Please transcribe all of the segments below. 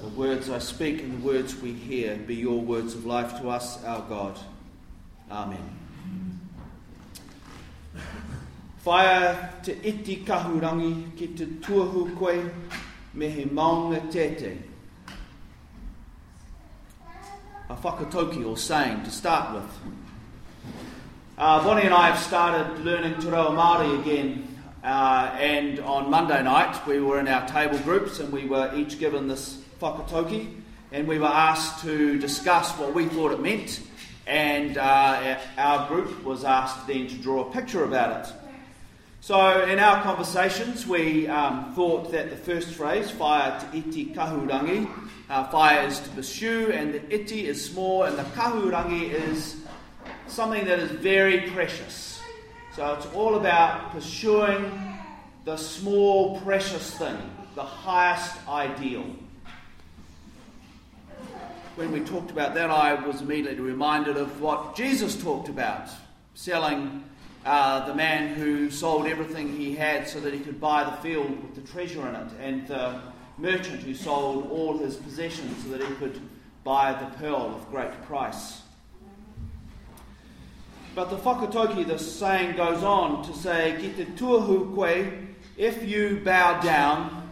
The words I speak and the words we hear be your words of life to us, our God. Amen. Whaia te iti kahurangi ki te tūohu koe me he maunga teitei. A whakataukī or saying to start with. Uh, Bonnie and I have started learning Te Reo Māori again uh, and on Monday night we were in our table groups and we were each given this whakataukī and we were asked to discuss what we thought it meant and uh, our group was asked then to draw a picture about it. So, in our conversations, we um, thought that the first phrase, whaia te iti kahurangi, uh, whaia is to pursue, and the iti is small, and the kahurangi is something that is very precious. So, it's all about pursuing the small, precious thing, the highest ideal. When we talked about that, I was immediately reminded of what Jesus talked about selling uh, the man who sold everything he had so that he could buy the field with the treasure in it, and the merchant who sold all his possessions so that he could buy the pearl of great price. But the whakataukī, the saying goes on to say, Ki te tūohu koe, if you bow down,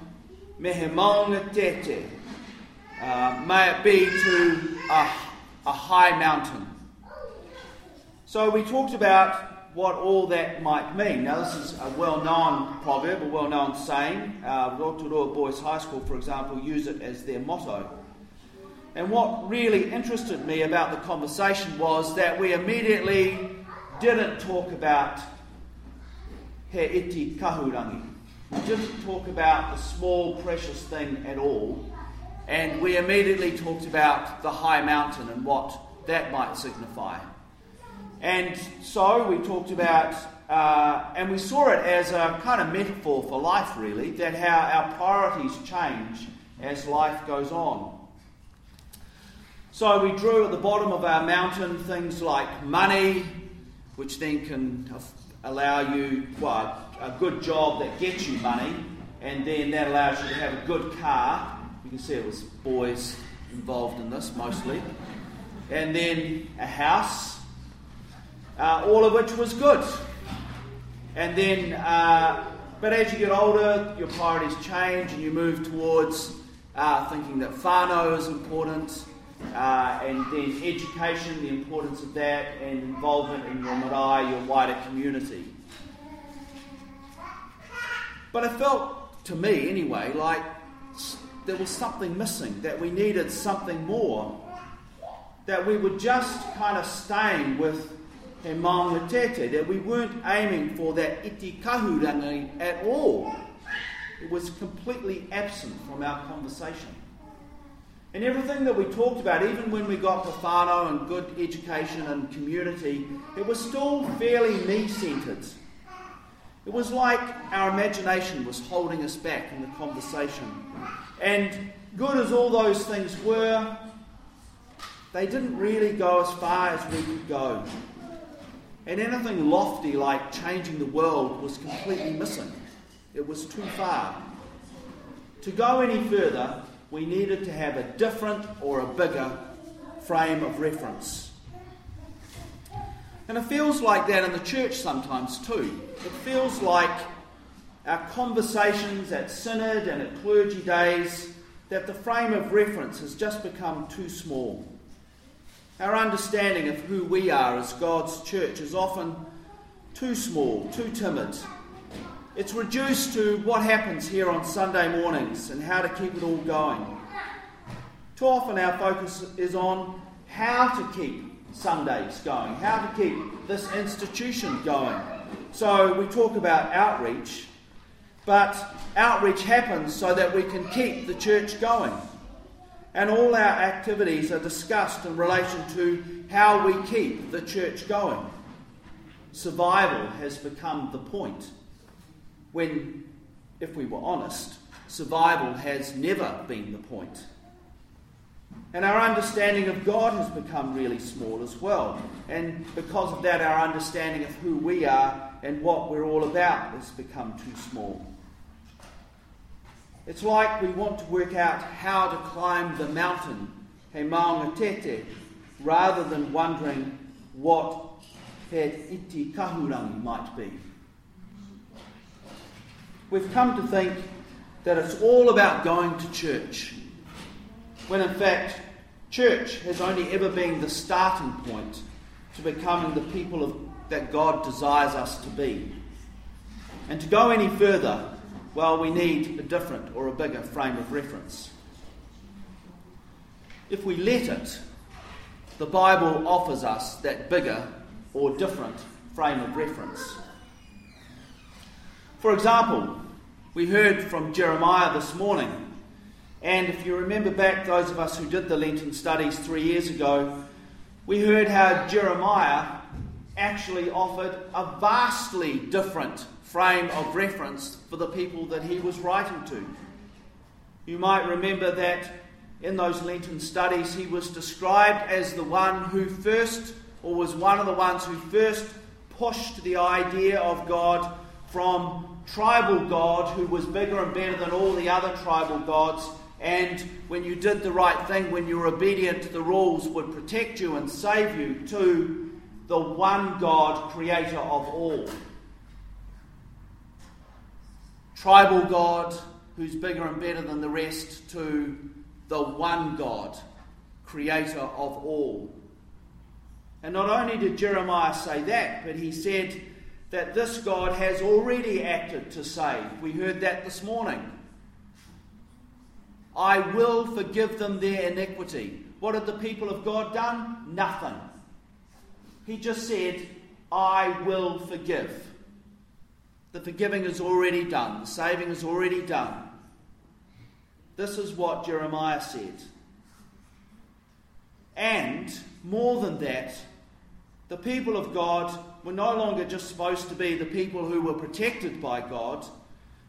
me maunga teitei, uh, may it be to a, a high mountain. So we talked about what all that might mean. Now, this is a well known proverb, a well known saying. Uh, Rotorua Boys High School, for example, use it as their motto. And what really interested me about the conversation was that we immediately didn't talk about he iti kahurangi. We didn't talk about the small, precious thing at all. And we immediately talked about the high mountain and what that might signify. And so we talked about, uh, and we saw it as a kind of metaphor for life, really, that how our priorities change as life goes on. So we drew at the bottom of our mountain things like money, which then can allow you, well, a good job that gets you money, and then that allows you to have a good car. You can see it was boys involved in this mostly. And then a house, uh, all of which was good. And then, uh, but as you get older, your priorities change and you move towards uh, thinking that whānau is important, uh, and then education, the importance of that, and involvement in your marae, your wider community. But it felt, to me anyway, like there was something missing, that we needed something more, that we were just kind of staying with e maunga teitei, that we weren't aiming for that iti kahurangi at all. It was completely absent from our conversation. And everything that we talked about, even when we got to and good education and community, it was still fairly me centred. It was like our imagination was holding us back in the conversation. And good as all those things were, they didn't really go as far as we could go. And anything lofty like changing the world was completely missing. It was too far. To go any further, we needed to have a different or a bigger frame of reference. And it feels like that in the church sometimes too. It feels like our conversations at synod and at clergy days that the frame of reference has just become too small. Our understanding of who we are as God's church is often too small, too timid. It's reduced to what happens here on Sunday mornings and how to keep it all going. Too often our focus is on how to keep Sundays going, how to keep this institution going. So we talk about outreach, but outreach happens so that we can keep the church going and all our activities are discussed in relation to how we keep the church going. Survival has become the point. When, if we were honest, survival has never been the point. And our understanding of God has become really small as well. And because of that, our understanding of who we are and what we're all about has become too small. It's like we want to work out how to climb the mountain, he maunga teitei, rather than wondering what he iti kahurangi might be. We've come to think that it's all about going to church, when in fact, church has only ever been the starting point to becoming the people of, that God desires us to be. And to go any further, well, we need a different or a bigger frame of reference. If we let it, the Bible offers us that bigger or different frame of reference. For example, we heard from Jeremiah this morning, and if you remember back, those of us who did the Lenten studies three years ago, we heard how Jeremiah actually offered a vastly different frame of reference for the people that he was writing to. You might remember that in those Lenten studies, he was described as the one who first, or was one of the ones who first pushed the idea of God from tribal God, who was bigger and better than all the other tribal gods, and when you did the right thing, when you were obedient to the rules, would protect you and save you, to the one God, creator of all. Tribal God, who's bigger and better than the rest, to the one God, creator of all. And not only did Jeremiah say that, but he said that this God has already acted to save. We heard that this morning. I will forgive them their iniquity. What had the people of God done? Nothing. He just said, I will forgive. The forgiving is already done, the saving is already done. This is what Jeremiah said. And more than that, the people of God were no longer just supposed to be the people who were protected by God,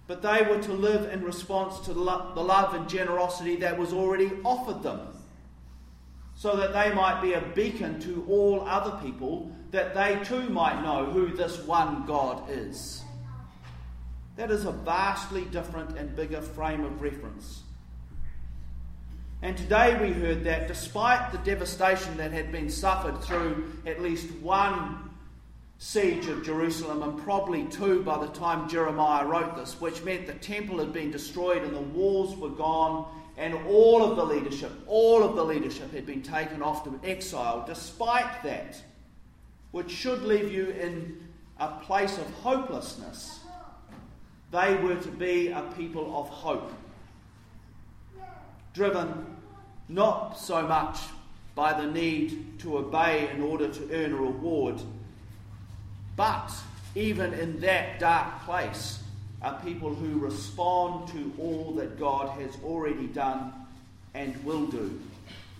but they were to live in response to the love and generosity that was already offered them, so that they might be a beacon to all other people, that they too might know who this one God is. That is a vastly different and bigger frame of reference. And today we heard that despite the devastation that had been suffered through at least one siege of Jerusalem, and probably two by the time Jeremiah wrote this, which meant the temple had been destroyed and the walls were gone, and all of the leadership, all of the leadership had been taken off to exile. Despite that, which should leave you in a place of hopelessness, they were to be a people of hope driven not so much by the need to obey in order to earn a reward, but even in that dark place are people who respond to all that God has already done and will do.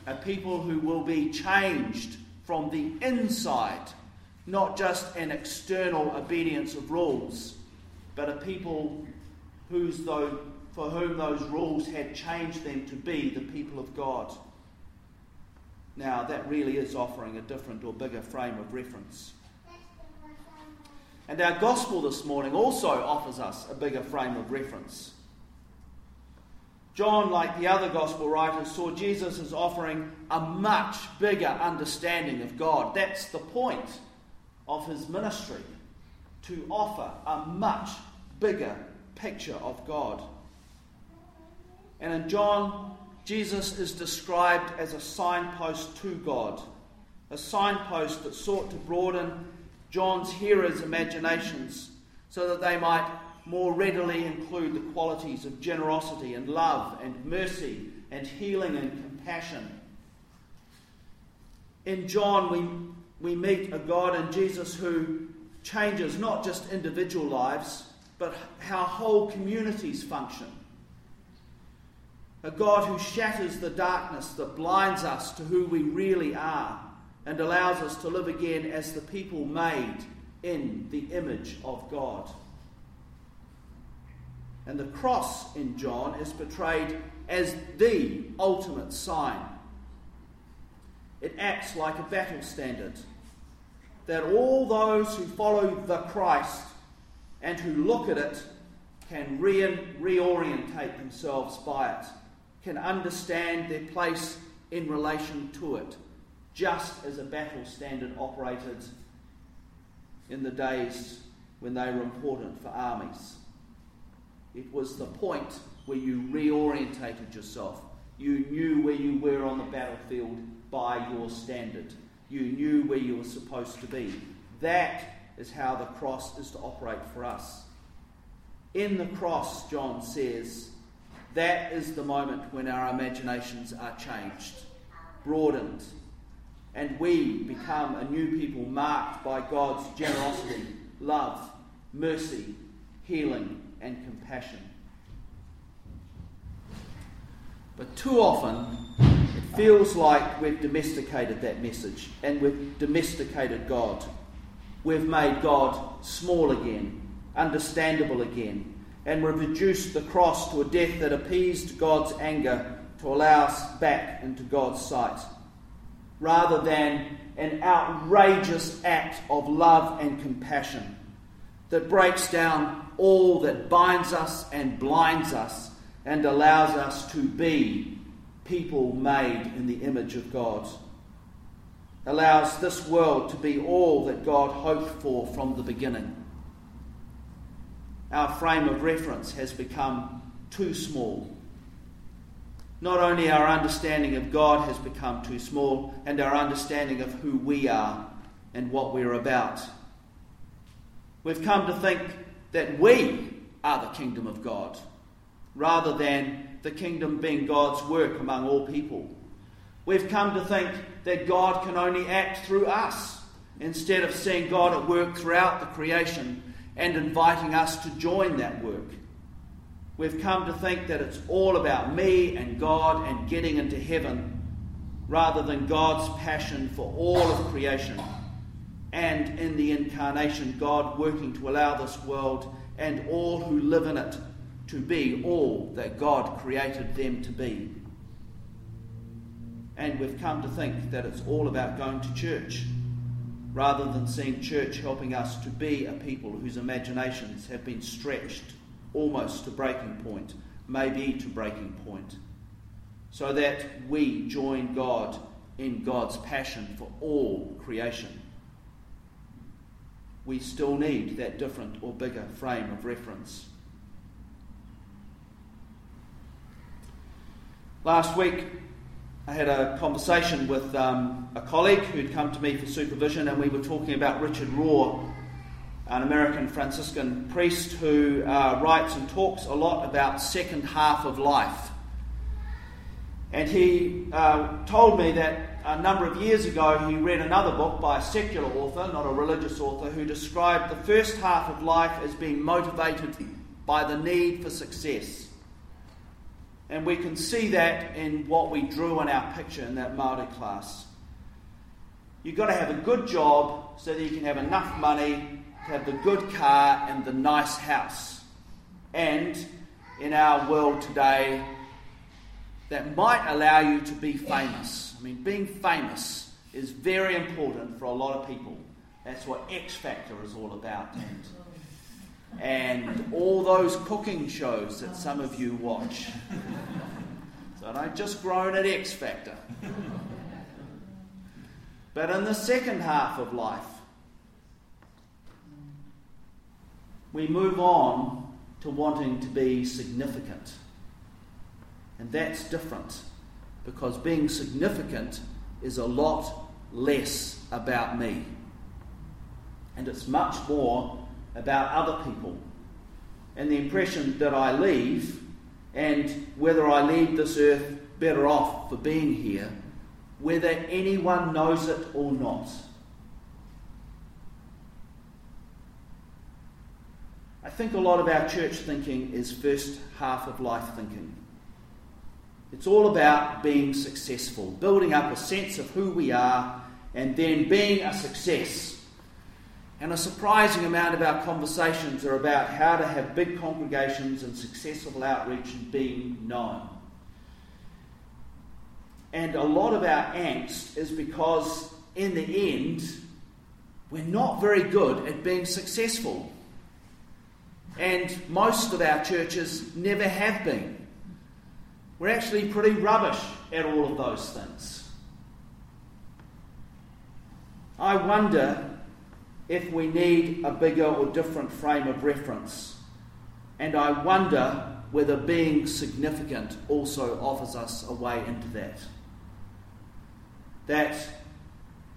Are people who will be changed from the inside, not just an external obedience of rules, but a people whose though for whom those rules had changed them to be the people of God. Now, that really is offering a different or bigger frame of reference. And our gospel this morning also offers us a bigger frame of reference. John, like the other gospel writers, saw Jesus as offering a much bigger understanding of God. That's the point of his ministry, to offer a much bigger picture of God. And in John, Jesus is described as a signpost to God, a signpost that sought to broaden John's hearers' imaginations so that they might more readily include the qualities of generosity and love and mercy and healing and compassion. In John, we, we meet a God in Jesus who changes not just individual lives, but how whole communities function a God who shatters the darkness that blinds us to who we really are and allows us to live again as the people made in the image of God. And the cross in John is portrayed as the ultimate sign. It acts like a battle standard that all those who follow the Christ and who look at it can re- reorientate themselves by it, can understand their place in relation to it, just as a battle standard operated in the days when they were important for armies. It was the point where you reorientated yourself. You knew where you were on the battlefield by your standard. You knew where you were supposed to be. That is how the cross is to operate for us. In the cross, John says, that is the moment when our imaginations are changed, broadened, and we become a new people marked by God's generosity, love, mercy, healing, and compassion. But too often, it feels like we've domesticated that message and we've domesticated God. We've made God small again, understandable again, and we've reduced the cross to a death that appeased God's anger to allow us back into God's sight, rather than an outrageous act of love and compassion that breaks down all that binds us and blinds us and allows us to be people made in the image of God. Allows this world to be all that God hoped for from the beginning. Our frame of reference has become too small. Not only our understanding of God has become too small, and our understanding of who we are and what we're about. We've come to think that we are the kingdom of God, rather than the kingdom being God's work among all people. We've come to think that God can only act through us, instead of seeing God at work throughout the creation and inviting us to join that work. We've come to think that it's all about me and God and getting into heaven, rather than God's passion for all of creation and in the incarnation, God working to allow this world and all who live in it to be all that God created them to be. And we've come to think that it's all about going to church, rather than seeing church helping us to be a people whose imaginations have been stretched almost to breaking point, maybe to breaking point, so that we join God in God's passion for all creation we still need that different or bigger frame of reference. Last week, I had a conversation with um, a colleague who'd come to me for supervision, and we were talking about Richard Rohr, an American Franciscan priest who uh, writes and talks a lot about second half of life. And he uh, told me that a number of years ago, he read another book by a secular author, not a religious author, who described the first half of life as being motivated by the need for success. And we can see that in what we drew in our picture in that Māori class. You've got to have a good job so that you can have enough money have the good car and the nice house. And in our world today, that might allow you to be famous. I mean, being famous is very important for a lot of people. That's what X Factor is all about. And, and all those cooking shows that some of you watch. So don't just groan at X Factor. But in the second half of life, we move on to wanting to be significant. And that's different because being significant is a lot less about me. And it's much more about other people. And the impression that I leave, and whether I leave this earth better off for being here, whether anyone knows it or not. I think a lot of our church thinking is first half of life thinking. It's all about being successful, building up a sense of who we are, and then being a success. And a surprising amount of our conversations are about how to have big congregations and successful outreach and being known. And a lot of our angst is because, in the end, we're not very good at being successful. And most of our churches never have been. We're actually pretty rubbish at all of those things. I wonder if we need a bigger or different frame of reference. And I wonder whether being significant also offers us a way into that. That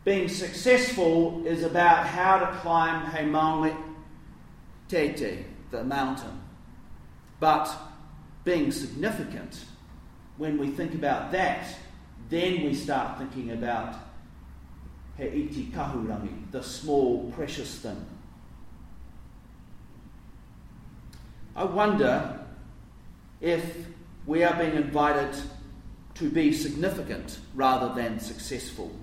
being successful is about how to climb He Maunga Teitei, the mountain. But being significant, when we think about that, then we start thinking about He Iti Kahurangi, the small, precious thing. I wonder if we are being invited to be significant rather than successful.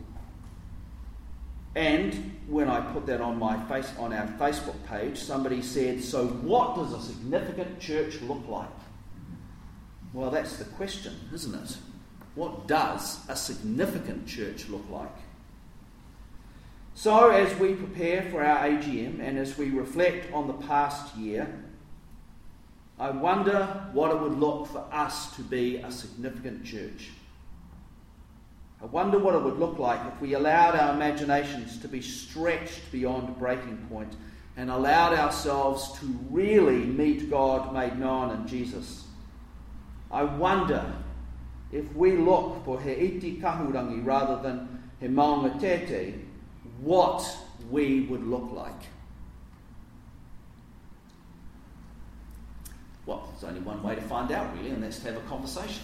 And when I put that on my face on our Facebook page, somebody said, "So what does a significant church look like?" Well, that's the question, isn't it? What does a significant church look like? So, as we prepare for our AGM and as we reflect on the past year, I wonder what it would look for us to be a significant church. I wonder what it would look like if we allowed our imaginations to be stretched beyond breaking point and allowed ourselves to really meet God made known in Jesus. I wonder if we look for He iti kahurangi rather than He maunga teitei, what we would look like. Well, there's only one way to find out, really, and that's to have a conversation.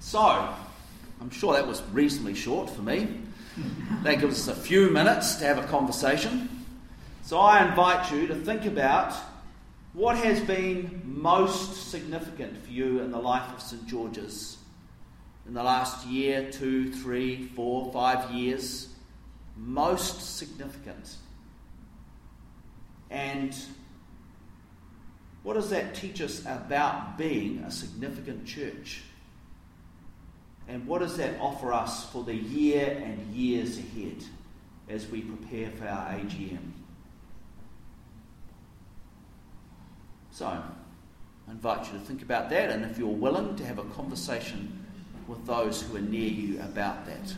So, I'm sure that was reasonably short for me. That gives us a few minutes to have a conversation. So, I invite you to think about what has been most significant for you in the life of St. George's in the last year, two, three, four, five years. Most significant. And what does that teach us about being a significant church? And what does that offer us for the year and years ahead as we prepare for our AGM? So, I invite you to think about that, and if you're willing, to have a conversation with those who are near you about that.